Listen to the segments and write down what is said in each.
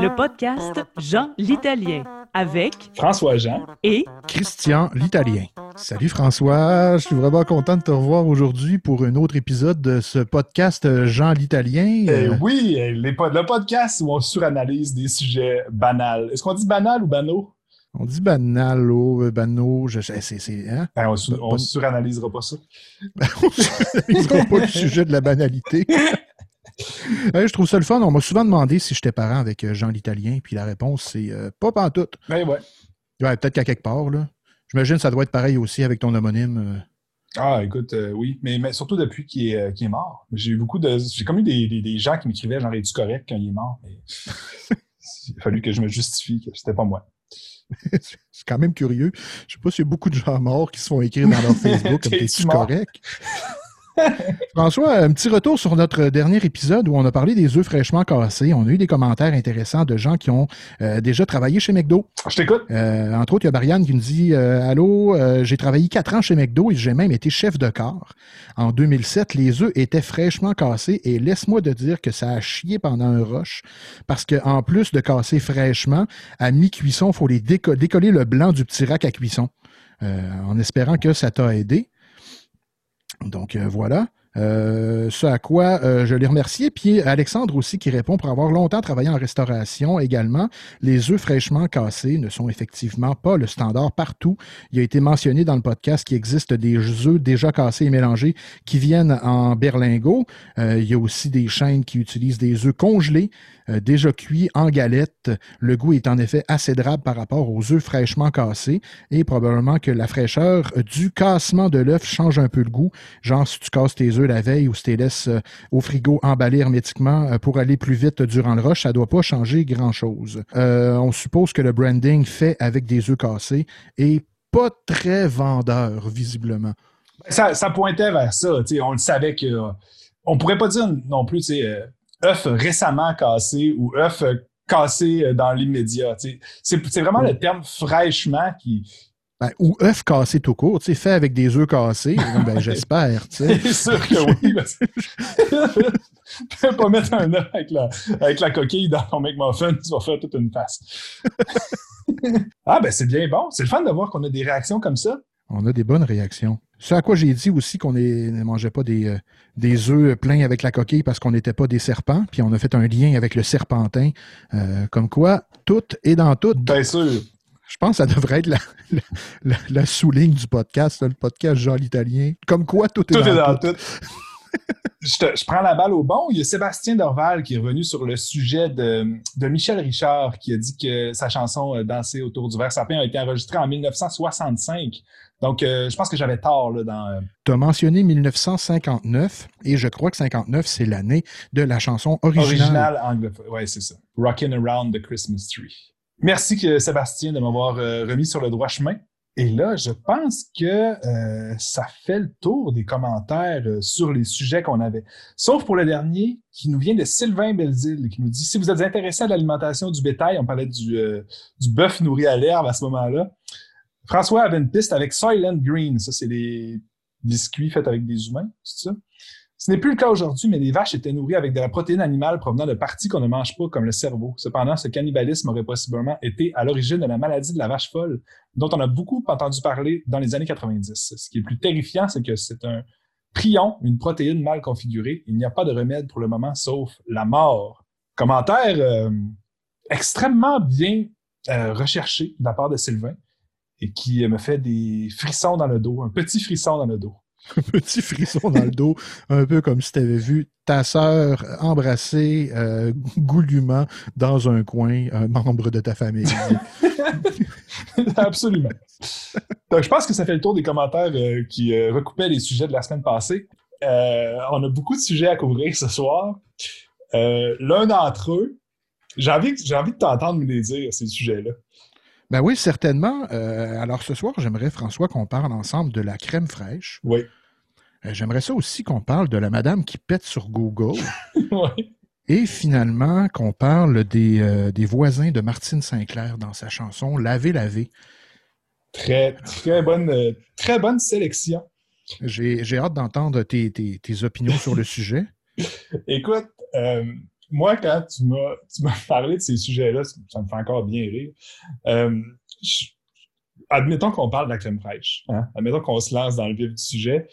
le podcast Jean l'Italien avec François Jean et Christian l'Italien. Salut François, je suis vraiment content de te revoir aujourd'hui pour un autre épisode de ce podcast Jean l'Italien. Eh oui, les, le podcast où on suranalyse des sujets banals. Est-ce qu'on dit banal ou banaux? On dit banal, oh, banaux, je sais, c'est. Hein? Ben, on, ne suranalysera pas ça. on ne suranalysera pas le sujet de la banalité. je trouve ça le fun. On m'a souvent demandé si j'étais parent avec euh, Jean l'Italien, puis la réponse, c'est euh, pas pantoute. Ben ouais. Ouais, peut-être qu'à quelque part, là. J'imagine que ça doit être pareil aussi avec ton homonyme. Euh. Ah, écoute, oui, mais, mais, surtout depuis qu'il est, est, mort. J'ai eu beaucoup de. J'ai comme eu des, des, gens qui m'écrivaient genre es-tu correct quand il est mort? Mais... il a fallu que je me justifie que c'était pas moi. c'est quand même curieux. Je sais pas s'il y a beaucoup de gens morts qui se font écrire dans leur Facebook comme es-tu correct? François, un petit retour sur notre dernier épisode où on a parlé des œufs fraîchement cassés. On a eu des commentaires intéressants de gens qui ont euh, déjà travaillé chez McDo. Je t'écoute. Euh, entre autres, il y a Marianne qui nous dit euh, Allô, j'ai travaillé quatre ans chez McDo et j'ai même été chef de corps. En 2007, les œufs étaient fraîchement cassés et laisse-moi te dire que ça a chié pendant un rush parce qu'en plus de casser fraîchement, à mi-cuisson, il faut les décoller le blanc du petit rack à cuisson. en espérant que ça t'a aidé. Donc euh, voilà. Euh, ce à quoi euh, je les remercie. Puis Alexandre aussi qui répond pour avoir longtemps travaillé en restauration également. Les œufs fraîchement cassés ne sont effectivement pas le standard partout. Il a été mentionné dans le podcast qu'il existe des œufs déjà cassés et mélangés qui viennent en berlingot. il y a aussi des chaînes qui utilisent des œufs congelés euh, déjà cuit en galette. Le goût est en effet acédrable par rapport aux œufs fraîchement cassés et probablement que la fraîcheur du cassement de l'œuf change un peu le goût. Genre si tu casses tes œufs la veille ou si tu les laisses euh, au frigo emballés hermétiquement euh, pour aller plus vite durant le rush, ça doit pas changer grand-chose. on suppose que le branding fait avec des œufs cassés est pas très vendeur, visiblement. Ça, pointait vers ça. On le savait que. On pourrait pas dire non plus, tu œuf récemment cassé ou œuf cassé dans l'immédiat. C'est vraiment le terme fraîchement qui. Ben, ou œuf cassé tout court, fait avec des œufs cassés, ben, j'espère. C'est sûr que oui. Tu peux pas mettre un œuf avec la, avec la coquille dans ton McMuffin, tu vas faire toute une face. ah, ben c'est bien bon. C'est le fun de voir qu'on a des réactions comme ça. On a des bonnes réactions. Ce à quoi j'ai dit aussi qu'on ne mangeait pas des, euh, des œufs pleins avec la coquille parce qu'on n'était pas des serpents, puis on a fait un lien avec le serpentin. Euh, comme quoi, tout est dans tout. Bien sûr. Je pense que ça devrait être la, la, souligne du podcast, le podcast Jean l'Italien. Comme quoi, tout est dans, tout. je, prends la balle au bon. Il y a Sébastien Dorval qui est revenu sur le sujet de, de Michel Richard qui a dit que sa chanson euh, Danser autour du verre sapin a été enregistrée en 1965. Donc, euh, je pense que j'avais tort là, dans. Euh, tu as mentionné 1959 et je crois que 59, c'est l'année de la chanson originale. Originale anglophone. Oui, c'est ça. Rockin' Around the Christmas Tree. Merci Sébastien de m'avoir remis sur le droit chemin. Et là, je pense que euh, ça fait le tour des commentaires euh, sur les sujets qu'on avait. Sauf pour le dernier, qui nous vient de Sylvain Belzile, qui nous dit Si vous êtes intéressé à l'alimentation du bétail, on parlait du, euh, du bœuf nourri à l'herbe à ce moment-là. François avait une piste avec Soylent Green. Ça, c'est des biscuits faits avec des humains, c'est ça? Ce n'est plus le cas aujourd'hui, mais les vaches étaient nourries avec de la protéine animale provenant de parties qu'on ne mange pas, comme le cerveau. Cependant, ce cannibalisme aurait possiblement été à l'origine de la maladie de la vache folle, dont on a beaucoup entendu parler dans les années 90. Ce qui est plus terrifiant, c'est que c'est un prion, une protéine mal configurée. Il n'y a pas de remède pour le moment, sauf la mort. Commentaire euh, extrêmement bien euh, recherché de la part de Sylvain et qui me fait des frissons dans le dos, un petit frisson dans le dos. un petit frisson dans le dos, un peu comme si tu avais vu ta sœur embrasser euh, goulûment dans un coin un membre de ta famille. Absolument. Donc, je pense que ça fait le tour des commentaires euh, qui euh, recoupaient les sujets de la semaine passée. on a beaucoup de sujets à couvrir ce soir. L'un d'entre eux, j'ai envie, envie de t'entendre me les dire, ces sujets-là. Ben oui, certainement. Euh, alors ce soir, j'aimerais, François, qu'on parle ensemble de la crème fraîche. Oui. Euh, j'aimerais ça aussi qu'on parle de la madame qui pète sur Google. oui. Et finalement, qu'on parle des, euh, des, voisins de Martine Sinclair dans sa chanson Laver, laver. Très, très bonne, très bonne sélection. J'ai hâte d'entendre tes, tes, tes, opinions sur le sujet. Écoute, moi, quand tu m'as, parlé de ces sujets-là, ça me fait encore bien rire. Euh, admettons qu'on parle de la crème fraîche. Hein? Admettons qu'on se lance dans le vif du sujet.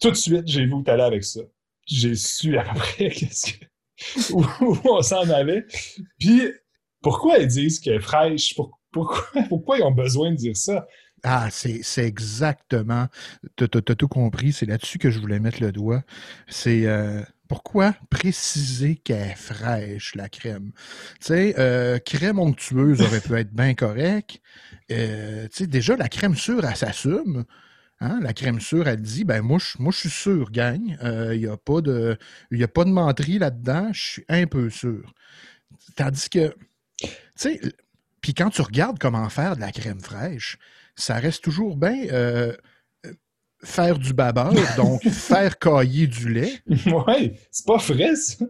Tout de suite, j'ai vu où tu allais avec ça. J'ai su à peu près qu'est-ce que, où, on s'en allait. Puis, pourquoi ils disent qu'elle est fraîche? pourquoi, pourquoi ils ont besoin de dire ça? Ah, c'est exactement. Tu as, tout compris. C'est là-dessus que je voulais mettre le doigt. C'est euh, pourquoi préciser qu'elle est fraîche, la crème? Tu sais, euh, crème onctueuse aurait pu être bien correct. Euh, tu déjà, la crème sûre, elle s'assume. Hein? La crème sûre, elle dit ben moi, je, moi, suis sûr, gagne. Il n'y a, pas de, y a pas de menterie là-dedans. Je suis un peu sûr. Tandis que, tu sais, puis quand tu regardes comment faire de la crème fraîche, ça reste toujours bien euh, faire du babeur, donc faire cailler du lait. Oui, c'est pas frais, ça.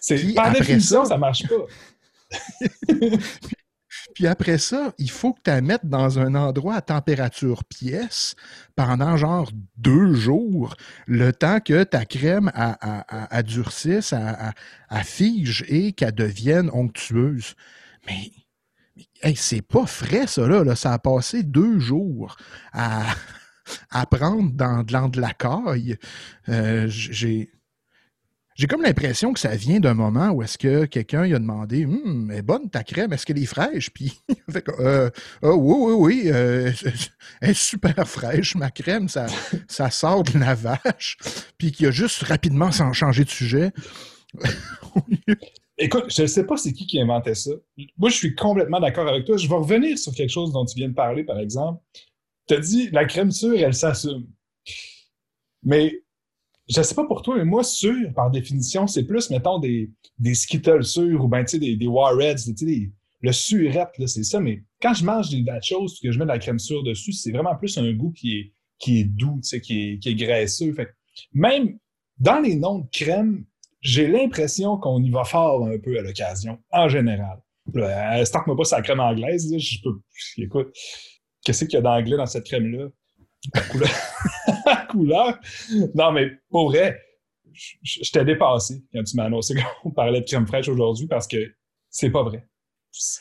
C'est, par définition, ça, ça marche pas. Puis après ça, il faut que tu la mettes dans un endroit à température pièce pendant genre deux jours, le temps que ta crème a, durcisse, à, fige et qu'elle devienne onctueuse. Mais Hey, c'est pas frais, ça, là, Ça a passé deux jours à, à prendre dans, de la caille. Euh, j'ai. J'ai comme l'impression que ça vient d'un moment où est-ce que quelqu'un a demandé Hum, est bonne ta crème, est-ce qu'elle est fraîche? Puis fait euh, oh, oui, oui, oui, euh, elle est super fraîche, ma crème, ça, ça sort de la vache. Puis qu'il a juste rapidement changé de sujet. Écoute, je ne sais pas c'est qui qui inventait ça. Moi, je suis complètement d'accord avec toi. Je vais revenir sur quelque chose dont tu viens de parler, par exemple. Tu as dit, la crème sûre, elle s'assume. Mais je sais pas pour toi, mais moi, sûr, par définition, c'est plus, mettons, des, des Skittles sûrs ou ben, tu sais, des, des Warheads, tu sais, le surette, c'est ça. Mais quand je mange des nachos que je mets de la crème sûre dessus, c'est vraiment plus un goût qui est, qui est doux, tu sais, qui est, qui est graisseux. Fait même dans les noms de crème, j'ai l'impression qu'on y va fort un peu à l'occasion, en général. Euh, Starte-moi pas sa crème anglaise, je peux. Écoute, qu'est-ce qu'il y a d'anglais dans cette crème-là? La couleur. couleur? Non, mais pour vrai, je, t'ai dépassé quand tu m'as annoncé qu'on parlait de crème fraîche aujourd'hui parce que c'est pas vrai.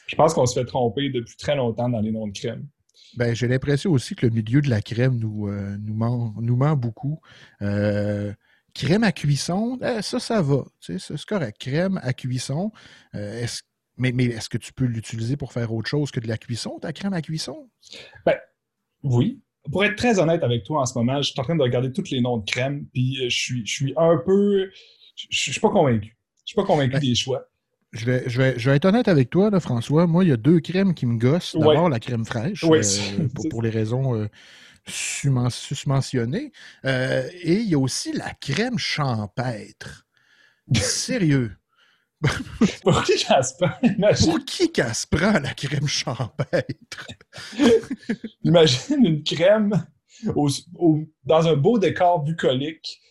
Je pense qu'on se fait tromper depuis très longtemps dans les noms de crème. Ben, j'ai l'impression aussi que le milieu de la crème nous, euh, nous, ment, nous ment beaucoup. Euh, Crème à cuisson, eh, ça, ça va. C'est correct. Crème à cuisson. Euh, mais, mais est-ce que tu peux l'utiliser pour faire autre chose que de la cuisson, ta crème à cuisson? Ben, oui. Pour être très honnête avec toi en ce moment, je suis en train de regarder tous les noms de crème, puis euh, je suis, je suis un peu. Je, ne suis pas convaincu. Je suis pas convaincu ben, des choix. Je vais, je, vais, je vais, être honnête avec toi, là, François. Moi, il y a deux crèmes qui me gossent. D'abord, la crème fraîche, euh, pour, les raisons. Euh, et il y a aussi la crème champêtre. Sérieux. Pour qui qu'elle se prend? Pour qui qu'elle se prend la crème champêtre? Imagine une crème dans un beau décor bucolique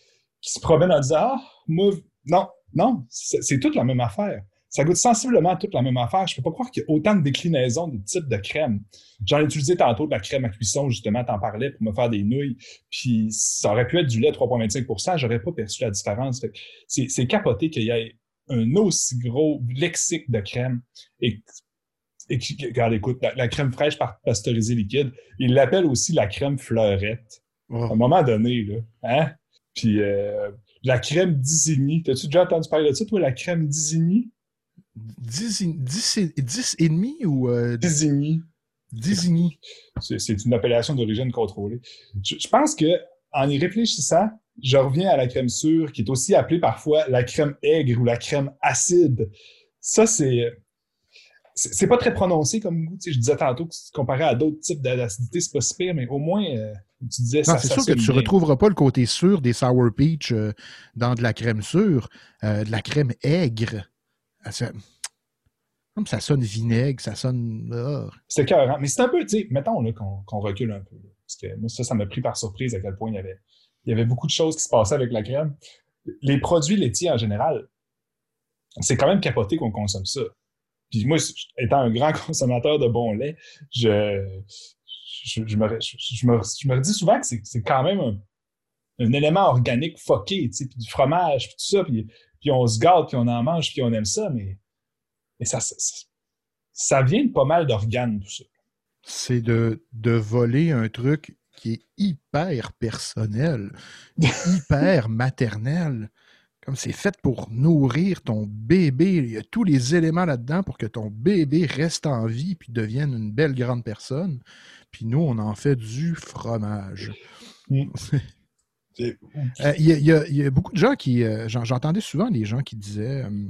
qui se promène en disant Ah, moi, non, non, c'est toute la même affaire ça goûte sensiblement toute la même affaire. Je peux pas croire qu'il y a autant de déclinaisons de types de crème. J'en ai utilisé tantôt de la crème à cuisson, justement, t'en parlais pour me faire des nouilles. Puis ça aurait pu être du lait 3,25% j'aurais pas perçu la différence. C'est capoté qu'il y ait un aussi gros lexique de crème. Et, et regarde, écoute, la, crème fraîche pasteurisée liquide, il l'appelle aussi la crème fleurette. À un moment donné, là. Hein? Puis euh, la crème Dizini. T'as-tu déjà entendu parler de ça, toi, la crème Dizini? 10, et demi ou. Euh. C'est une appellation d'origine contrôlée. Je, pense que en y réfléchissant, je reviens à la crème sûre, qui est aussi appelée parfois la crème aigre ou la crème acide. Ça, c'est. C'est pas très prononcé comme goût. je disais tantôt que comparé à d'autres types d'acidité, c'est pas si pire, mais au moins, euh, tu disais ça. C'est sûr que tu ne retrouveras pas le côté sûr des sour peach euh, dans de la crème sûre. de la crème aigre, ça, ça sonne vinaigre, ça sonne. Ah. C'est cœur, Mais c'est un peu, tu sais, mettons qu'on recule un peu. parce que moi, ça, ça m'a pris par surprise à quel point il y, avait, il y avait beaucoup de choses qui se passaient avec la crème. Les produits laitiers en général, c'est quand même capoté qu'on consomme ça. Puis moi, étant un grand consommateur de bon lait, je, je, me, je, me, je me redis souvent que c'est quand même un, élément organique fucké, tu sais, puis du fromage, puis tout ça, puis puis on se garde, puis on en mange, puis on aime ça, mais, mais ça, ça, ça vient de pas mal d'organes, tout ça. C'est de, de voler un truc qui est hyper personnel, hyper maternel. Comme c'est fait pour nourrir ton bébé. Il y a tous les éléments là-dedans pour que ton bébé reste en vie puis devienne une belle grande personne. Puis nous, on en fait du fromage. Mm. Euh, Il y, a- y y beaucoup de gens qui. euh, j'en- J'entendais souvent des gens qui disaient euh,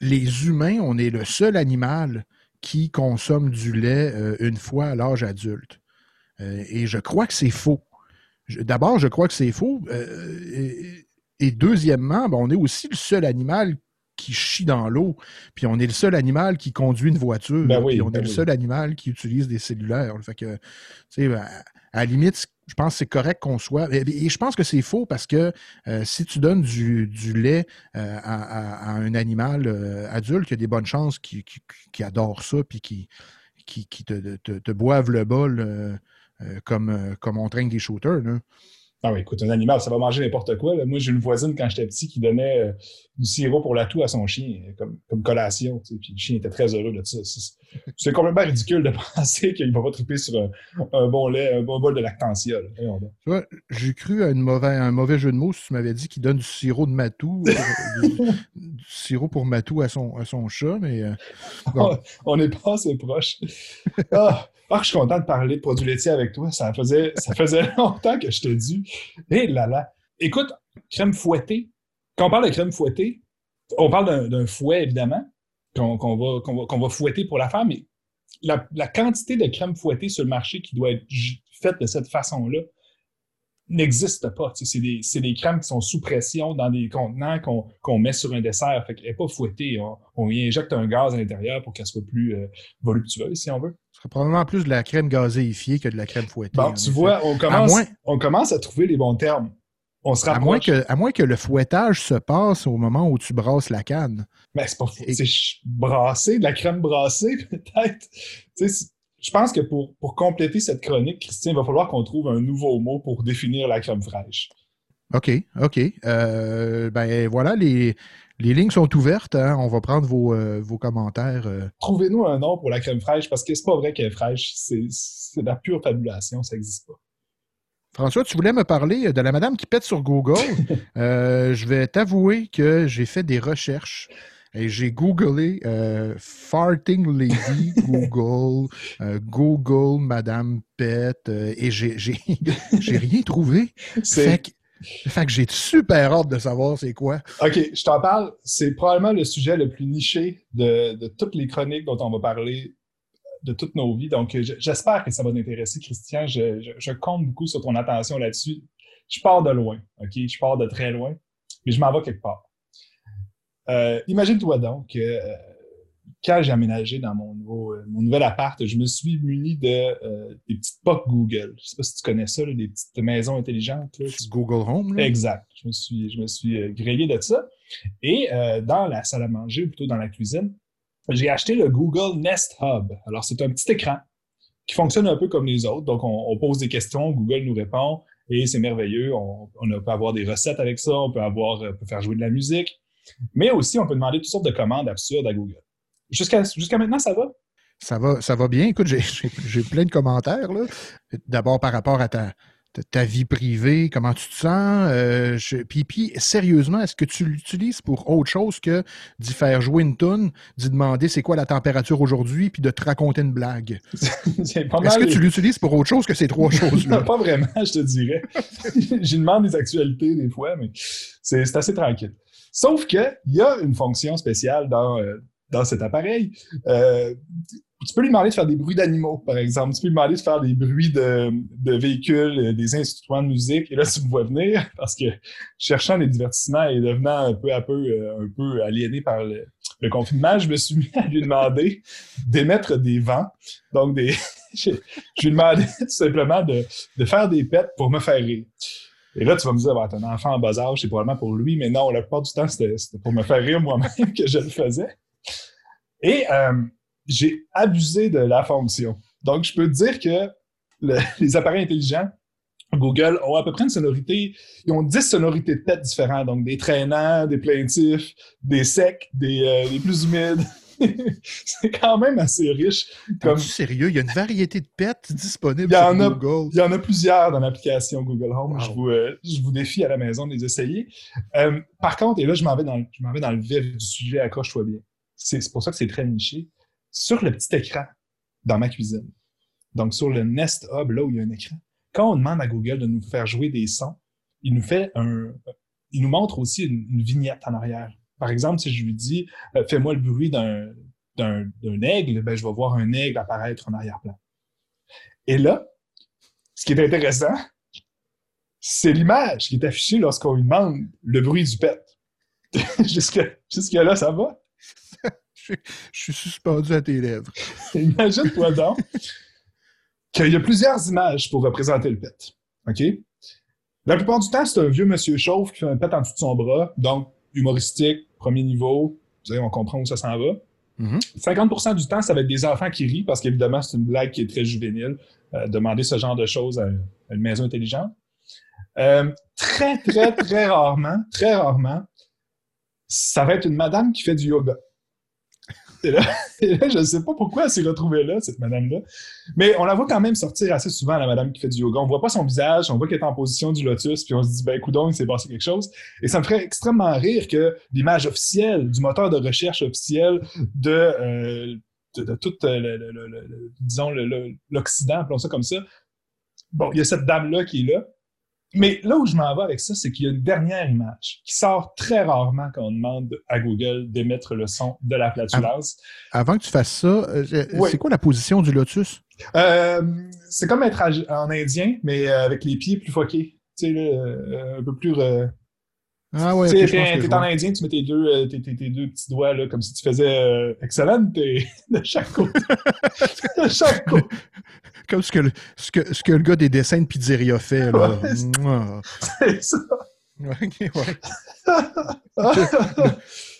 les humains, on est le seul animal qui consomme du lait euh, une fois à l'âge adulte. Euh, et je crois que c'est faux. D'abord, je crois que c'est faux. euh, et, et deuxièmement, ben, on est aussi le seul animal qui chie dans l'eau. Puis on est le seul animal qui conduit une voiture. Ben oui, puis on ben est le oui. seul animal qui utilise des cellulaires. Fait que, ben, à la limite, je pense que c'est correct qu'on soit. Et, et je pense que c'est faux parce que euh, si tu donnes du, du lait euh, à, à- à un animal euh, adulte, il y a des bonnes chances qu'il qu'il adore ça puis qu'il qui, qui te, te- te boivent le bol comme, euh, comme on traîne des shooters. là. Ah oui, écoute, un animal, ça va manger n'importe quoi. là. Moi, j'ai une voisine quand j'étais petit qui donnait euh, du sirop pour la toux à son chien, euh, comme, comme collation. tu sais, Puis le chien était très heureux de ça. C'est- complètement ridicule de penser qu'il va pas triper sur un, un bon lait, un bon bol de lactantia. j'ai cru à une mauvais, un mauvais jeu de mots si tu m'avais dit qu'il donne du sirop de matou, euh, du, du sirop pour matou à son, à son chat, mais euh, bon. On n'est pas assez proche. Ah, ah, je suis content de parler de produits laitiers avec toi. Ça faisait, ça faisait longtemps que je t'ai dit. Hé là là. Écoute, crème fouettée. Quand on parle de crème fouettée, on parle d'un- fouet, évidemment, qu'on va, fouetter pour la faire, mais la, quantité de crème fouettée sur le marché qui doit être faite de cette façon-là n'existe pas. Tu sais, C'est des, crèmes qui sont sous pression dans des contenants qu'on met sur un dessert. Fait qu'elle n'est pas fouettée. On, on y injecte un gaz à l'intérieur pour qu'elle soit plus euh, voluptueuse, si on veut. ce serait probablement plus de la crème gazéifiée que de la crème fouettée. Bon, tu effet. vois, on commence, moins- on commence à trouver les bons termes. On se À moins, rapproche. que, à moins que le fouettage se passe au moment où tu brasses la canne. Mais c'est pas fou. Et- C'est brassé, de la crème brassée, peut-être. Tu sais, je pense que pour, pour compléter cette chronique, Christian, il va falloir qu'on trouve un nouveau mot pour définir la crème fraîche. OK, OK. Euh, ben voilà, les, les lignes sont ouvertes. hein. On va prendre vos, euh, vos commentaires. euh. Trouvez-nous un nom pour la crème fraîche parce que c'est pas vrai qu'elle est fraîche. C'est la pure fabulation, ça n'existe pas. François, tu voulais me parler de la madame qui pète sur Google. Je vais t'avouer que j'ai fait des recherches et j'ai googlé euh, Farting Lady Google, euh, Google Madame Pet euh, et j'ai rien trouvé. Fait que, fait que j'ai super hâte de savoir c'est quoi. OK, je t'en parle. C'est probablement le sujet le plus niché de, de toutes les chroniques dont on va parler de toutes nos vies. Donc, je- j'espère que ça va t'intéresser, Christian. Je, je- je compte beaucoup sur ton attention là-dessus. Je pars de loin, OK? Je pars de très loin, mais je m'en vais quelque part. Euh, Imagine-toi donc que euh, quand j'ai aménagé dans mon, nouveau, euh, mon nouvel appart, je me suis muni de euh, des petites POC Google. Je sais pas si tu connais ça, là, des petites maisons intelligentes. Là, Google Home. là. Exact. Je me suis, je me suis grillé de ça. Et euh, dans la salle à manger, ou plutôt dans la cuisine, j'ai acheté le Google Nest Hub. Alors, c'est un petit écran qui fonctionne un peu comme les autres. Donc, on, on pose des questions, Google nous répond et c'est merveilleux. On, on peut avoir des recettes avec ça, on peut avoir, euh, peut faire jouer de la musique, mais aussi on peut demander toutes sortes de commandes absurdes à Google. Jusqu'à maintenant, ça va? Ça va, ça va bien. Écoute, j'ai- plein de commentaires. D'abord par rapport à ta, ta, vie privée, comment tu te sens. euh, je- puis, puis, sérieusement, est-ce que tu l'utilises pour autre chose que d'y faire jouer une toune, d'y demander c'est quoi la température aujourd'hui, puis de te raconter une blague? Est-ce que tu l'utilises pour autre chose que ces trois choses-là? pas vraiment, je te dirais. J'y demande des actualités des fois, mais c'est assez tranquille. Sauf qu'il y a une fonction spéciale dans, euh, dans cet appareil. Euh, tu peux lui demander de faire des bruits d'animaux, par exemple. Tu peux lui demander de faire des bruits de, de véhicules, euh, des instruments de musique. Et là, tu me vois venir parce que cherchant des divertissements et devenant un peu à peu, euh, un peu aliéné par le, le confinement, je me suis mis à lui demander d'émettre des vents. Donc, des, je, je lui demandais tout simplement de, de faire des pets pour me faire rire. Et là, tu vas me dire, bah, t'as un enfant en bas âge, c'est probablement pour lui, mais non, la plupart du temps, c'était pour me faire rire moi-même que je le faisais. Et euh, j'ai abusé de la fonction. Donc, je peux te dire que le- les appareils intelligents Google ont à peu près une sonorité, ils ont 10 sonorités de pets différentes, donc des traînants, des plaintifs, des secs, des, euh, des plus humides. c'est quand même assez riche. Comme... sérieux, il y a une variété de pets disponibles sur Google. Il y en a plusieurs dans l'application Google Home. Je, vous, euh, je, vous, défie à la maison de les essayer. Euh, par contre, et là, je m'en vais, dans, vais dans le vif du sujet, accroche-toi bien. C'est pour ça que c'est très niché. Sur le petit écran dans ma cuisine, donc sur le Nest Hub, là où il y a un écran, quand on demande à Google de nous faire jouer des sons, il nous fait un, il nous montre aussi une, vignette en arrière. Par exemple, si je lui dis euh, fais-moi le bruit d'un, d'un, aigle, ben, je vais voir un aigle apparaître en arrière-plan. Et là, ce qui est intéressant, c'est l'image qui est affichée lorsqu'on lui demande le bruit du pet. jusque, jusque là, ça va? je, suis suspendu à tes lèvres. Imagine-toi donc qu'il y a plusieurs images pour représenter le pet. OK? La plupart du temps, c'est un vieux monsieur chauve qui fait un pet en dessous de son bras, donc humoristique, premier niveau, vous savez, on comprend où ça s'en va. 50 mm-hmm. du temps, ça va être des enfants qui rient parce qu'évidemment, c'est une blague qui est très juvénile. Euh, demander ce genre de choses à, une maison intelligente. Euh, très, très, très rarement, très rarement, ça va être une madame qui fait du yoga. Et là, je ne sais pas pourquoi elle s'est retrouvée là, cette madame-là. Mais on la voit quand même sortir assez souvent, la madame qui fait du yoga. On voit pas son visage, on voit qu'elle est en position du lotus, puis on se dit, ben, coudon, il s'est passé quelque chose. Et ça me ferait extrêmement rire que l'image officielle, du moteur de recherche officiel de, euh, de, tout, euh, le, disons, l'Occident, appelons ça comme ça. Bon, il y a cette dame-là qui est là. Mais là où je m'en vais avec ça, c'est qu'il y a une dernière image qui sort très rarement quand on demande à Google d'émettre le son de la flatulence. Avant que tu fasses ça, euh, c'est quoi la position du lotus? Euh, c'est comme être en indien, mais euh, avec les pieds plus foqués. Tu sais, un peu plus ah ouais, t'es en indien, tu mets tes deux, euh, tes, tes, deux petits doigts là, comme si tu faisais euh, excellent de chaque côté. de chaque côté. Comme ce que, le, ce, que, ce que le gars des dessins de pizzeria fait. Là. c'est ça. ouais.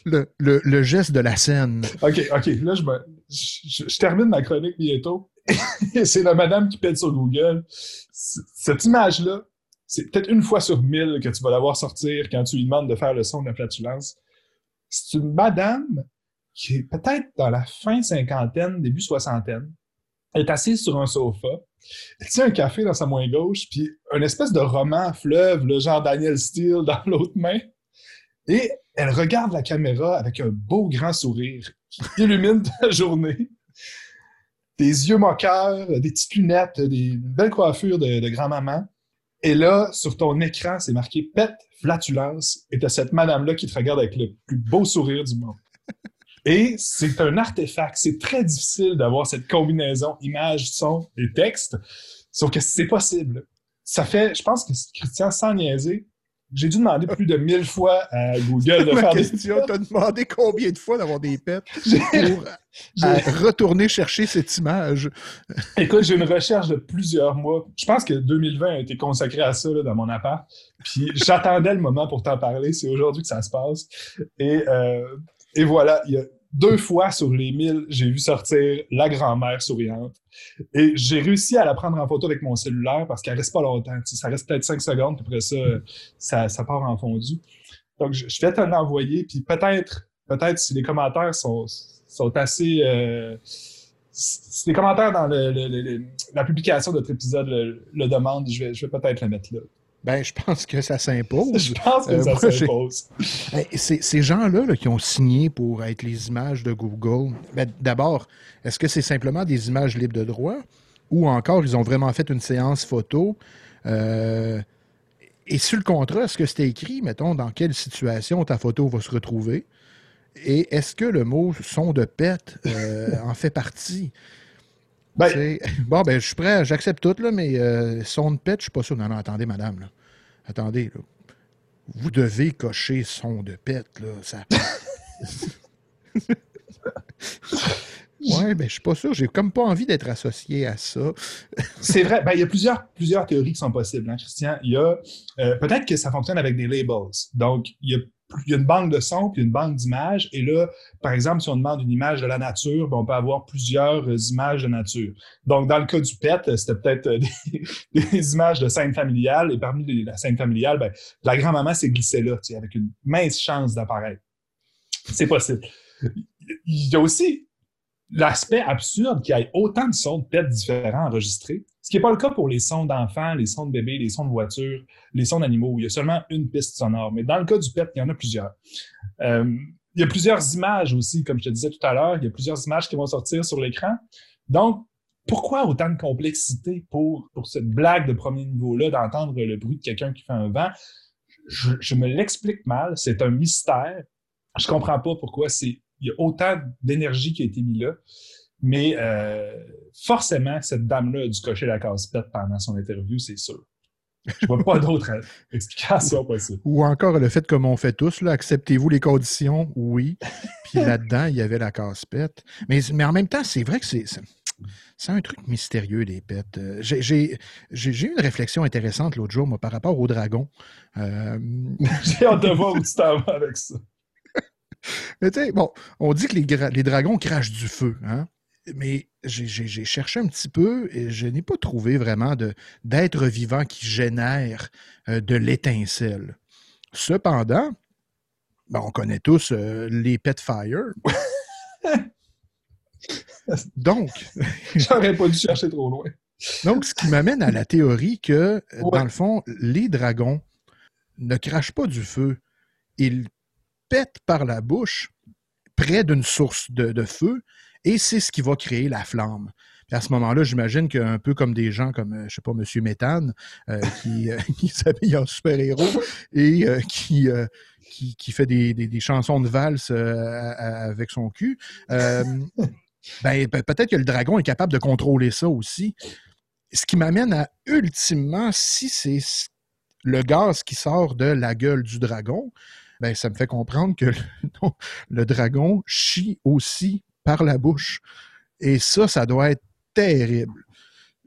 le, le, le, geste de la scène. OK, OK. Là, je, me, je, je termine ma chronique bientôt. c'est la madame qui pète sur Google. Cette image-là, c'est peut-être une fois sur mille que tu vas la voir sortir quand tu lui demandes de faire le son de la flatulence. C'est une madame qui est peut-être dans la fin cinquantaine, début soixantaine. Elle est assise sur un sofa. Elle tient un café dans sa main gauche, puis un espèce de roman fleuve, le genre Daniel Steele dans l'autre main. Et elle regarde la caméra avec un beau grand sourire qui illumine la journée. Des yeux moqueurs, des petites lunettes, des belles coiffures de, de grand-maman. Et là, sur ton écran, c'est marqué Pet flatulence. Et t'as cette madame-là qui te regarde avec le plus beau sourire du monde. Et c'est un artefact. C'est très difficile d'avoir cette combinaison image, son et texte. Sauf que c'est possible. Ça fait, je pense que Christian, sans niaiser, j'ai dû demander plus de mille fois à Google de faire question, des... t'as demandé combien de fois d'avoir des pets pour retourner chercher cette image? Écoute, j'ai une recherche de plusieurs mois. Je pense que 2020 a été consacré à ça là, dans mon appart. Puis j'attendais le moment pour t'en parler. C'est aujourd'hui que ça se passe. Et, euh, et voilà, il y a deux fois sur les mille, j'ai vu sortir la grand-mère souriante. Et j'ai réussi à la prendre en photo avec mon cellulaire parce qu'elle reste pas longtemps. ça reste peut-être cinq secondes, puis après ça, ça, part en fondu. Donc, je, je vais te l'envoyer, puis peut-être, peut-être si les commentaires sont, sont assez... Euh, si les commentaires dans la publication de notre épisode le, demandent, je vais, je vais peut-être le mettre là. Ben, je pense que ça s'impose. Je pense que euh, ça s'impose. ces gens-là qui ont signé pour être les images de Google, ben, d'abord, est-ce que c'est simplement des images libres de droit ou encore ils ont vraiment fait une séance photo? Euh, et sur le contrat, est-ce que c'était écrit, mettons, dans quelle situation ta photo va se retrouver? Et est-ce que le mot son de pète euh, en fait partie? Ben, bon, ben, je suis prêt, j'accepte tout, là, mais euh, son de pète, je suis pas sûr. Non, non, attendez, madame. Là. Attendez, là. Vous devez cocher son de pète, là. Ça... ouais, ben, je suis pas sûr. J'ai comme pas envie d'être associé à ça. C'est vrai. Ben, il y a plusieurs, plusieurs théories qui sont possibles, hein, Christian. Il y a. Euh, peut-être que ça fonctionne avec des labels. Donc, il y a il y a une banque de sons puis une banque d'images. Et là, par exemple, si on demande une image de la nature, ben, on peut avoir plusieurs euh, images de nature. Donc, dans le cas du PET, c'était peut-être euh, des, images de scène familiale. Et parmi les, la scène familiale, ben, la grand-maman s'est glissée là, avec une mince chance d'apparaître. C'est possible. Il y a aussi l'aspect absurde qu'il y ait autant de sons de PET différents enregistrés. Ce qui n'est pas le cas pour les sons d'enfants, les sons de bébés, les sons de voitures, les sons d'animaux. Il y a seulement une piste sonore. Mais dans le cas du PET, il y en a plusieurs. Euh, il y a plusieurs images aussi, comme je te disais tout à l'heure. Il y a plusieurs images qui vont sortir sur l'écran. Donc, pourquoi autant de complexité pour, pour cette blague de premier niveau-là, d'entendre le bruit de quelqu'un qui fait un vent? Je, je me l'explique mal. C'est un mystère. Je comprends pas pourquoi c'est il y a autant d'énergie qui a été mise là. Mais euh, forcément, cette dame-là a dû cocher la casse-pète pendant son interview, c'est sûr. Je vois pas d'autre explication possible. Ou encore le fait, comme on fait tous, acceptez-vous les conditions? Oui. Puis là-dedans, il y avait la casse-pète. Mais, mais en même temps, c'est vrai que c'est. C'est un truc mystérieux, les pets. Euh, j'ai eu une réflexion intéressante l'autre jour, moi, par rapport au dragon. Euh, j'ai hâte de voir où tu t'en vas avec ça. Mais tu sais, bon, on dit que les, dragons crachent du feu, hein? Mais j'ai cherché un petit peu et je n'ai pas trouvé vraiment d'être vivant qui génère euh, de l'étincelle. Cependant, ben, on connaît tous euh, les pet fire. Donc. J'aurais pas dû chercher trop loin. Donc, ce qui m'amène à la théorie que, dans le fond, les dragons ne crachent pas du feu. Ils pète par la bouche près d'une source de, feu et c'est ce qui va créer la flamme. à ce moment-là, j'imagine qu'un peu comme des gens comme, euh, je sais pas, M. Méthane, euh, qui, euh, qui s'habille en super-héros et qui, qui, fait des, chansons de valse avec son cul, ben, peut-être que le dragon est capable de contrôler ça aussi. Ce qui m'amène à, ultimement, si c'est le gaz qui sort de la gueule du dragon, ben, ça me fait comprendre que le, dragon chie aussi par la bouche. Et ça, ça doit être terrible.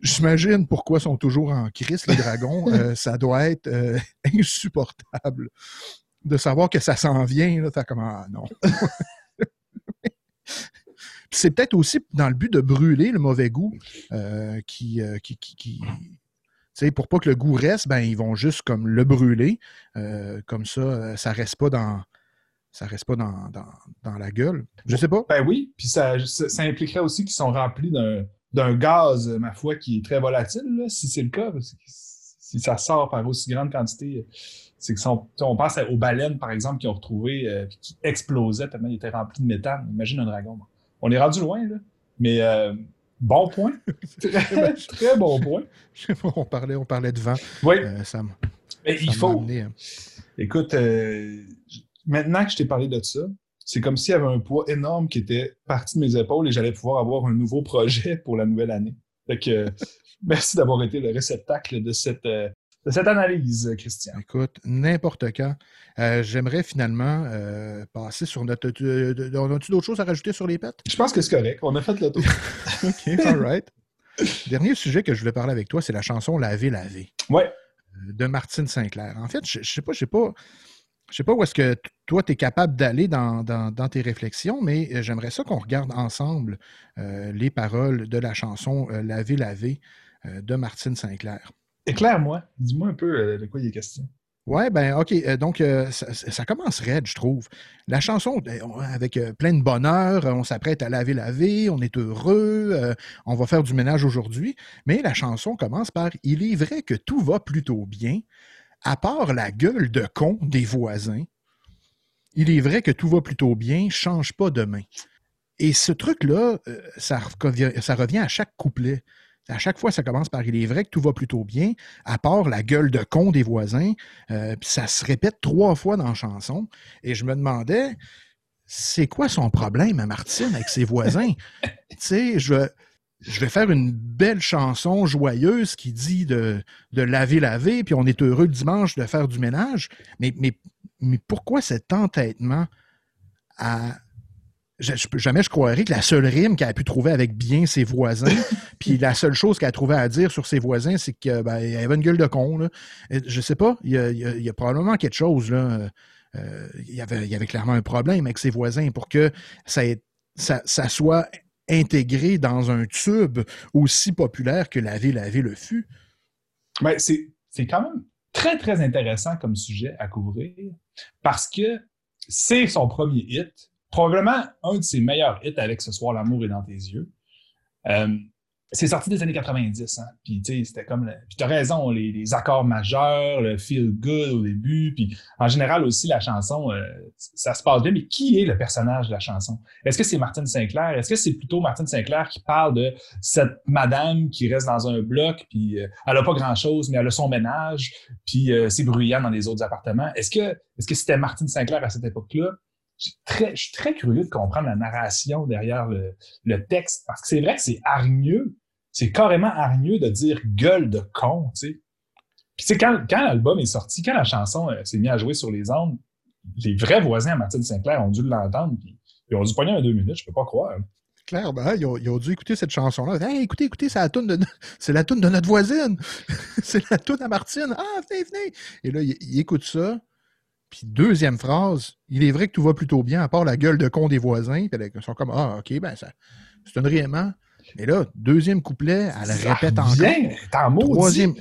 J'imagine pourquoi ils sont toujours en crise, les dragons. Euh, ça doit être euh, insupportable de savoir que ça s'en vient. Là, comme, ah, non. c'est peut-être aussi dans le but de brûler le mauvais goût euh, qui, qui, qui, pour pas que le goût reste, ben, ils vont juste comme le brûler. Euh, comme ça, euh, ça reste pas dans. Ça reste pas dans, la gueule. Je sais pas. Ben oui, puis ça, impliquerait aussi qu'ils sont remplis d'un gaz, ma foi, qui est très volatile, si c'est le cas. si ça sort par aussi grande quantité, c'est que on pense aux baleines, par exemple, qui ont retrouvé, euh, qui explosaient tellement ils étaient remplis de méthane. Imagine un dragon. On est rendu loin, là. Mais Bon point. très, bon point. on, parlait, on parlait de vent. Oui. Euh, il faut. Hein. Écoute, euh, maintenant que je t'ai parlé de ça, c'est comme s'il y avait un poids énorme qui était parti de mes épaules et j'allais pouvoir avoir un nouveau projet pour la nouvelle année. Fait que, merci d'avoir été le réceptacle de cette, euh, cette analyse, Christian. Écoute, n'importe quand. Euh, j'aimerais finalement euh, passer sur notre. On a-tu d'autres choses à rajouter sur les pets? Je pense que c'est correct. On a fait le tour. OK, all right. Dernier sujet que je voulais parler avec toi, c'est la chanson Laver, laver. Ouais. Euh, de Martine Sinclair. En fait, je ne sais pas, je sais pas. Je sais pas où est-ce que toi, tu es capable d'aller dans, tes réflexions, mais j'aimerais ça qu'on regarde ensemble les paroles de la chanson Laver, laver de Martine Sinclair. Éclaire-moi, dis-moi un peu euh, de quoi il est question. Ouais, ben OK. Euh, donc, euh, ça, commence raide, je trouve. La chanson, avec plein de bonheur, on s'apprête à laver, laver, on est heureux, on va faire du ménage aujourd'hui. Mais la chanson commence par Il est vrai que tout va plutôt bien, à part la gueule de con des voisins. Il est vrai que tout va plutôt bien, change pas demain. Et ce truc-là, ça revient à chaque couplet. À chaque fois, ça commence par il est vrai que tout va plutôt bien, à part la gueule de con des voisins. Euh, ça se répète trois fois dans la chanson. Et je me demandais, c'est quoi son problème à Martine avec ses voisins? tu sais, je, je vais faire une belle chanson joyeuse qui dit de, de laver, laver, puis on est heureux le dimanche de faire du ménage. Mais, mais, mais pourquoi cet entêtement à jamais je croirais que la seule rime qu'elle a pu trouver avec bien ses voisins, puis la seule chose qu'elle a trouvé à dire sur ses voisins, c'est qu'elle ben, avait une gueule de con. Là. Je sais pas, il y, a, probablement quelque chose. Là. euh, il, y avait, il y avait clairement un problème avec ses voisins pour que ça, ça, ça soit intégré dans un tube aussi populaire que Laver, laver le fut. Ben, c'est quand même très, très intéressant comme sujet à couvrir parce que c'est son premier hit, probablement un de ses meilleurs hits avec Ce soir, l'amour est dans tes yeux. Euh, c'est sorti des années 90, hein. Puis, tu c'était comme. Raison, les, accords majeurs, le feel good au début. Puis, en général aussi, la chanson, euh, ça se passe bien. Mais qui est le personnage de la chanson? Est-ce que c'est Martine Sinclair? Est-ce que c'est plutôt Martine Sinclair qui parle de cette madame qui reste dans un bloc, puis euh, elle a pas grand-chose, mais elle a son ménage, puis c'est bruyant dans les autres appartements? Est-ce que est-ce que c'était Martine Sinclair à cette époque-là? Je suis très curieux de comprendre la narration derrière le, texte, parce que c'est vrai que c'est hargneux, c'est carrément hargneux de dire gueule de con. Puis, tu sais, quand, l'album est sorti, quand la chanson euh, s'est mise à jouer sur les ondes, les vrais voisins à Martine Sinclair ont dû l'entendre, ils ont dû pogner un deux minutes, je peux pas croire. Clairement, hein, ils ont, dû écouter cette chanson-là. Écoutez, écoutez, c'est la toune de, c'est la toune de notre voisine. c'est la toune à Martine. Ah, venez, venez. Et là, ils écoutent ça. Puis deuxième phrase, il est vrai que tout va plutôt bien, à part la gueule de con des voisins. Puis ils sont comme, ah, OK, ben ça, c'est un réellement. Et là, deuxième couplet, elle répète encore. Bien, Troisième.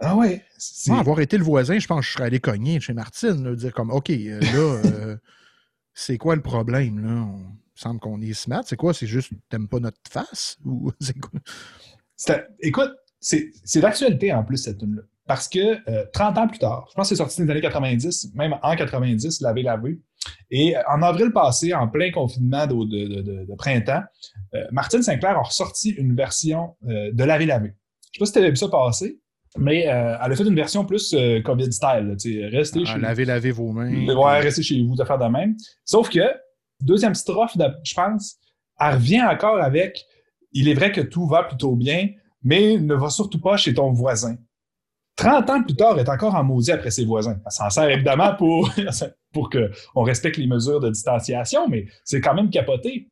Ah ouais. Moi, avoir été le voisin, je pense que je serais allé cogner chez Martine, dire comme OK, euh, là, euh, c'est quoi le problème? Là? On... Il semble qu'on est smart. C'est quoi? C'est juste t'aimes pas notre face? Ou c'est quoi? Écoute, c'est d'actualité en plus cette tune là Parce que 30 euh, ans plus tard, je pense que c'est sorti dans les années 90, même en 90, Lavé Lavé, et euh, en avril passé, en plein confinement de, printemps, euh, Martine Sinclair a ressorti une version euh, de Laver Laver. Je ne sais pas si tu avais vu ça passer, mais elle a fait une version plus COVID style. restez ah, chez Laver, laver vos mains. Ouais, restez chez vous, de faire de même. Sauf que, deuxième strophe, je pense, elle revient encore avec Il est vrai que tout va plutôt bien, mais ne va surtout pas chez ton voisin. 30 ans plus tard, elle est encore en maudit après ses voisins. Elle s'en sert évidemment pour, pour qu'on respecte les mesures de distanciation, mais c'est quand même capoté.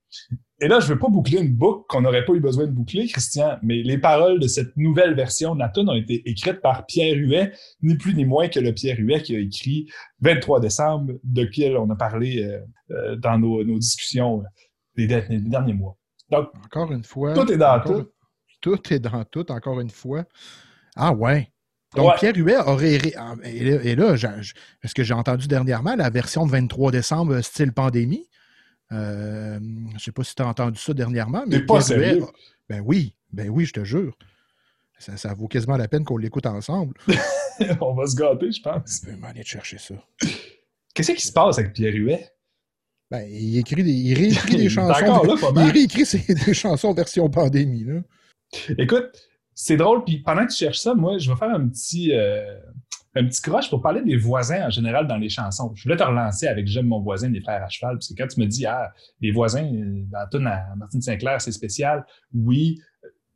Et là, je ne veux pas boucler une boucle qu'on n'aurait pas eu besoin de boucler, Christian, mais les paroles de cette nouvelle version de la tune ont été écrites par Pierre Huet, ni plus ni moins que le Pierre Huet qui a écrit 23 décembre, de qui on a parlé euh, euh, dans nos, discussions des, derniers mois. Donc, encore une fois. Tout est dans tout. Tout est dans tout, encore une fois. Ah ouais. Donc, Pierre Huet aurait. Et là, parce que j'ai entendu dernièrement la version de 23 décembre euh, style pandémie. Euh, je ne sais pas si tu as entendu ça dernièrement. Mais pas sérieux? ben oui, ben oui, je te jure. Ça, vaut quasiment la peine qu'on l'écoute ensemble. On va se gâter, je pense. Je vais aller chercher ça. Qu'est-ce qui se passe avec Pierre Huet? Ben, il écrit des, il réécrit des chansons. Là, il réécrit des chansons version pandémie. Là. Écoute, c'est drôle. Puis pendant que tu cherches ça, moi, je vais faire un petit, euh, un petit croche pour parler des voisins en général dans les chansons. Je voulais te relancer avec J'aime mon voisin des frères à cheval. Parce que quand tu me dis, ah, les voisins, dans la à Martine Sinclair, c'est spécial. Oui.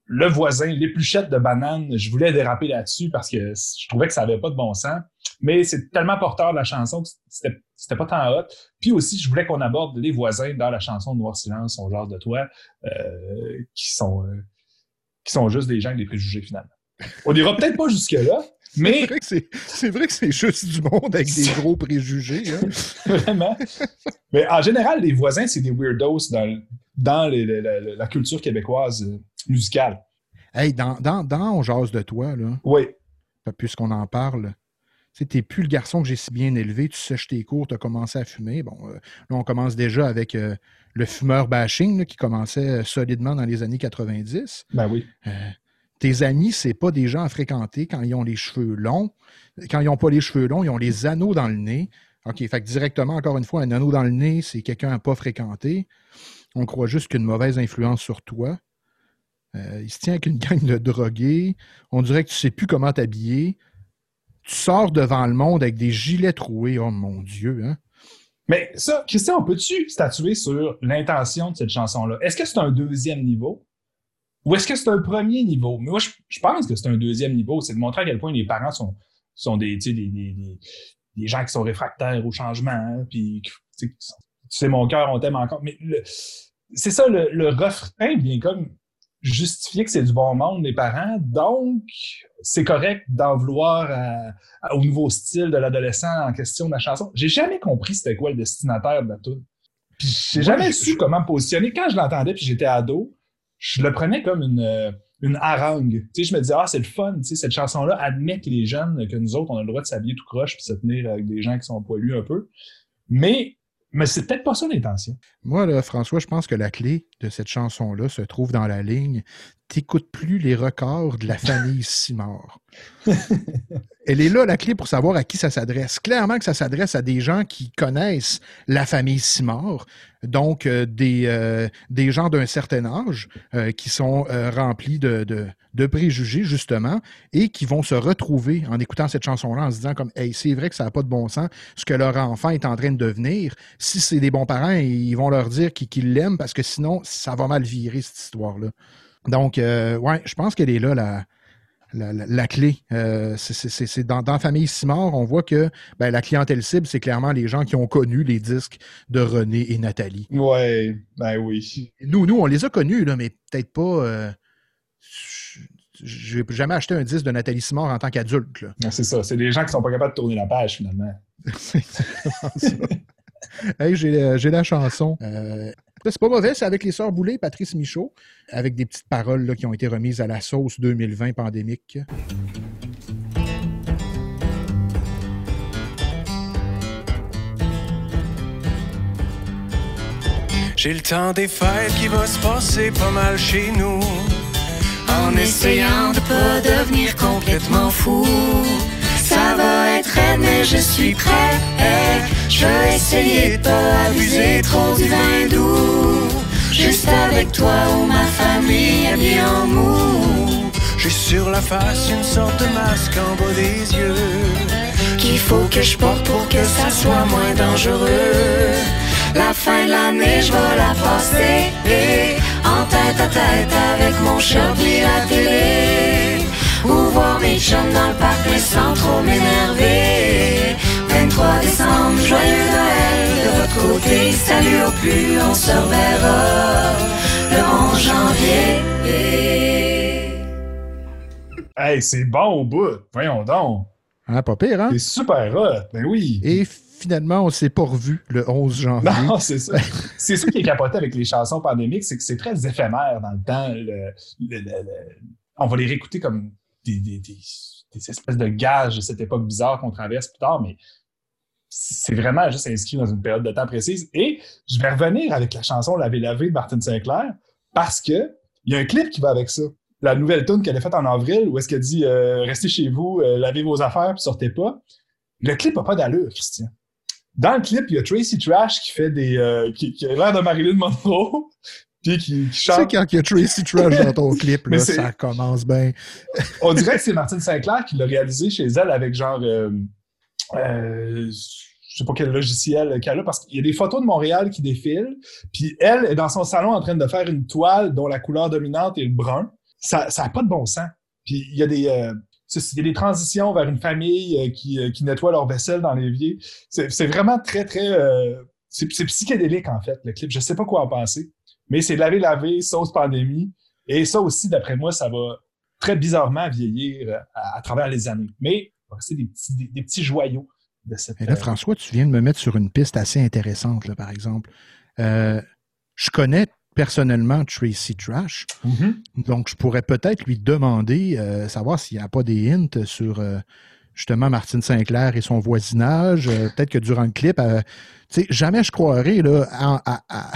Le voisin, l'épluchette de banane, je voulais déraper là-dessus parce que je trouvais que ça avait pas de bon sens. Mais c'est tellement porteur de la chanson que c'était pas tant hot. Puis aussi, je voulais qu'on aborde les voisins dans la chanson Noir Silence, son genre de toi, euh, qui sont euh, qui sont juste des gens avec des préjugés finalement. On n'ira peut-être pas jusque-là, mais. C'est vrai que c'est juste du monde avec des gros préjugés. Hein? Vraiment. Mais en général, les voisins, c'est des weirdos dans, dans la culture québécoise euh, musicale. Hey, dans, dans, dans On jase de toi, là. Oui. Puisqu'on en parle, tu n'es plus le garçon que j'ai si bien élevé, tu sèches tes cours, tu as commencé à fumer. Bon, euh, là, on commence déjà avec euh, le fumeur bashing qui commençait euh, solidement dans les années 90. Ben oui. tes amis, c'est pas des gens à fréquenter quand ils ont les cheveux longs. Quand ils n'ont pas les cheveux longs, ils ont les anneaux dans le nez. OK, fait que directement, encore une fois, un anneau dans le nez, c'est quelqu'un à pas fréquenter. On croit juste qu'une mauvaise influence sur toi. il se tient avec une gang de drogués. On dirait que tu sais plus comment t'habiller tu sors devant le monde avec des gilets troués. Oh mon Dieu, hein? Mais ça, Christian, peux-tu statuer sur l'intention de cette chanson-là? Est-ce que c'est un deuxième niveau? Ou est-ce que c'est un premier niveau? Mais moi, je, pense que c'est un deuxième niveau. C'est de montrer à quel point les parents sont, sont des, des, des, des, gens qui sont réfractaires au changement. Puis, tu sais, mon cœur, on t'aime encore. Mais c'est ça, le, le refrain vient comme justifier que c'est du bon monde, les parents. Donc, c'est correct d'en vouloir au nouveau style de l'adolescent en question de la chanson. J'ai jamais compris c'était quoi le destinataire de la tune. J'ai jamais su comment me positionner. Quand je l'entendais puis j'étais ado, je le prenais comme une, une harangue. Tu sais, je me disais, ah, c'est le fun, tu sais, cette chanson-là admet que les jeunes, que nous autres, on a le droit de s'habiller tout croche puis se tenir avec des gens qui sont poilus un peu. Mais mais c'est peut-être pas ça l'intention. Moi, là, François, je pense que la clé de cette chanson-là se trouve dans la ligne T'écoutes plus les records de la famille Simard. Elle est là, la clé, pour savoir à qui ça s'adresse. Clairement que ça s'adresse à des gens qui connaissent la famille Simard, donc euh, des, euh, des gens d'un certain âge euh, qui sont remplis de, de, préjugés, justement, et qui vont se retrouver en écoutant cette chanson-là en se disant comme Hey, c'est vrai que ça n'a pas de bon sens ce que leur enfant est en train de devenir. Si c'est des bons parents, ils vont leur dire qu'ils l'aiment parce que sinon, ça va mal virer cette histoire-là. Donc, ouais, je pense qu'elle est là, la, la, clé. Euh, c'est dans, famille Simard, on voit que ben, la clientèle cible, c'est clairement les gens qui ont connu les disques de René et Nathalie. Ouais, ben oui. Nous, nous, on les a connus, là, mais peut-être pas. Euh, j'ai jamais acheté un disque de Nathalie Simard en tant qu'adulte. C'est ça. C'est des gens qui sont pas capables de tourner la page, finalement. hey, j'ai la chanson. Euh, c'est pas mauvais, c'est avec les Sœurs Boulay, Patrice Michaud, avec des petites paroles là, qui ont été remises à la sauce 2020 pandémique. J'ai le temps des fêtes qui va se passer pas mal chez nous. En essayant de pas devenir complètement fou. Ça va être mais je suis prêt. Je vais essayer de pas abuser trop du vin doux. Juste avec toi ou ma famille habillée en mou. J'ai sur la face une sorte de masque en bas des yeux. Qu'il faut que je porte pour que ça soit moins dangereux. La fin de l'année, je vais la passer en tête à tête avec mon chat et la télé. Ou voir mes chums dans le parc mais sans trop m'énerver 23 décembre, joyeux Noël De votre côté, salut au plus, on se reverra Le 11 janvier Hey, c'est bon au bout, voyons donc ah, pas pire, hein? C'est super hot, ben oui. Et finalement, on s'est pas revu le 11 janvier. Non, c'est ça. c'est ça qui est capoté avec les chansons pandémiques, c'est que c'est très éphémère dans le temps. on va les réécouter comme des, espèces de gages de cette époque bizarre qu'on traverse plus tard, mais c'est vraiment juste inscrit dans une période de temps précise. Et je vais revenir avec la chanson Laver lavé de Martin Sinclair parce que il y a un clip qui va avec ça. La nouvelle tune qu'elle a faite en avril où est-ce qu'elle dit euh, restez chez vous, euh, lavez vos affaires puis sortez pas. Le clip n'a pas d'allure, Christian. Dans le clip, il y a Tracy Trash qui fait des euh, qui, a l'air de Marilyn Monroe puis qui, chante. Tu sais, quand il y a Tracy Trash dans ton clip, là, ça commence bien. On dirait que c'est Martine Sinclair qui l'a réalisé chez elle avec genre. Euh, euh, je sais pas quel logiciel qu'elle a, parce qu'il y a des photos de Montréal qui défilent, puis elle est dans son salon en train de faire une toile dont la couleur dominante est le brun. Ça n'a pas de bon sens. Puis il y a des. Euh, il y a des transitions vers une famille euh, qui, qui, nettoie leur vaisselle dans l'évier. C'est vraiment très, très... c'est psychédélique, en fait, le clip. Je sais pas quoi en penser. Mais c'est laver, laver, sauce pandémie. Et ça aussi, d'après moi, ça va très bizarrement vieillir euh, à, travers les années. Mais c'est des petits, des, petits joyaux de cette. Et là, euh, François, tu viens de me mettre sur une piste assez intéressante, là, par exemple. Euh, je connais personnellement Tracy Trash. Mm-hmm. Donc, je pourrais peut-être lui demander, savoir s'il n'y a pas des hints sur justement Martine Sinclair et son voisinage. peut-être que durant le clip, sais, jamais je croirais là, à, à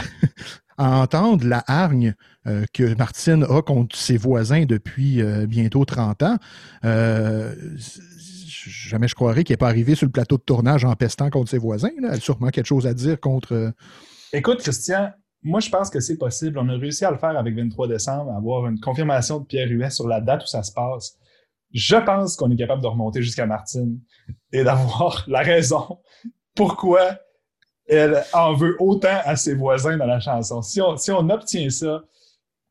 entendre la hargne euh, que Martine a contre ses voisins depuis euh, bientôt 30 ans, euh, jamais je croirais qu'elle n'est pas arrivée sur le plateau de tournage en pestant contre ses voisins. Elle a sûrement quelque chose à dire contre. Écoute, Christian, moi, je pense que c'est possible. On a réussi à le faire avec 23 décembre, avoir une confirmation de Pierre Huet sur la date où ça se passe. Je pense qu'on est capable de remonter jusqu'à Martine et d'avoir la raison pourquoi elle en veut autant à ses voisins dans la chanson. Si on, si on obtient ça,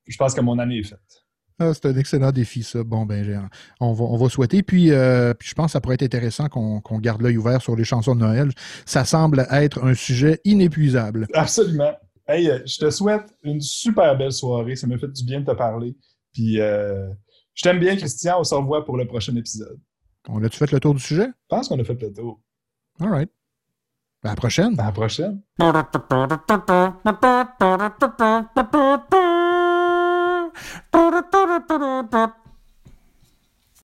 je pense que mon année est faite. Ah, c'est un excellent défi, ça. Bon, ben, on va, on va souhaiter. Puis, euh, puis je pense que ça pourrait être intéressant qu'on garde l'œil ouvert sur les chansons de Noël. Ça semble être un sujet inépuisable. Absolument. Hey, euh, je te souhaite une super belle soirée. Ça m'a fait du bien de te parler. Puis euh, je t'aime bien, Christian. On se revoit pour le prochain épisode. On a-tu fait le tour du sujet? Je pense qu'on a fait le tour. All right. À la prochaine. À la prochaine.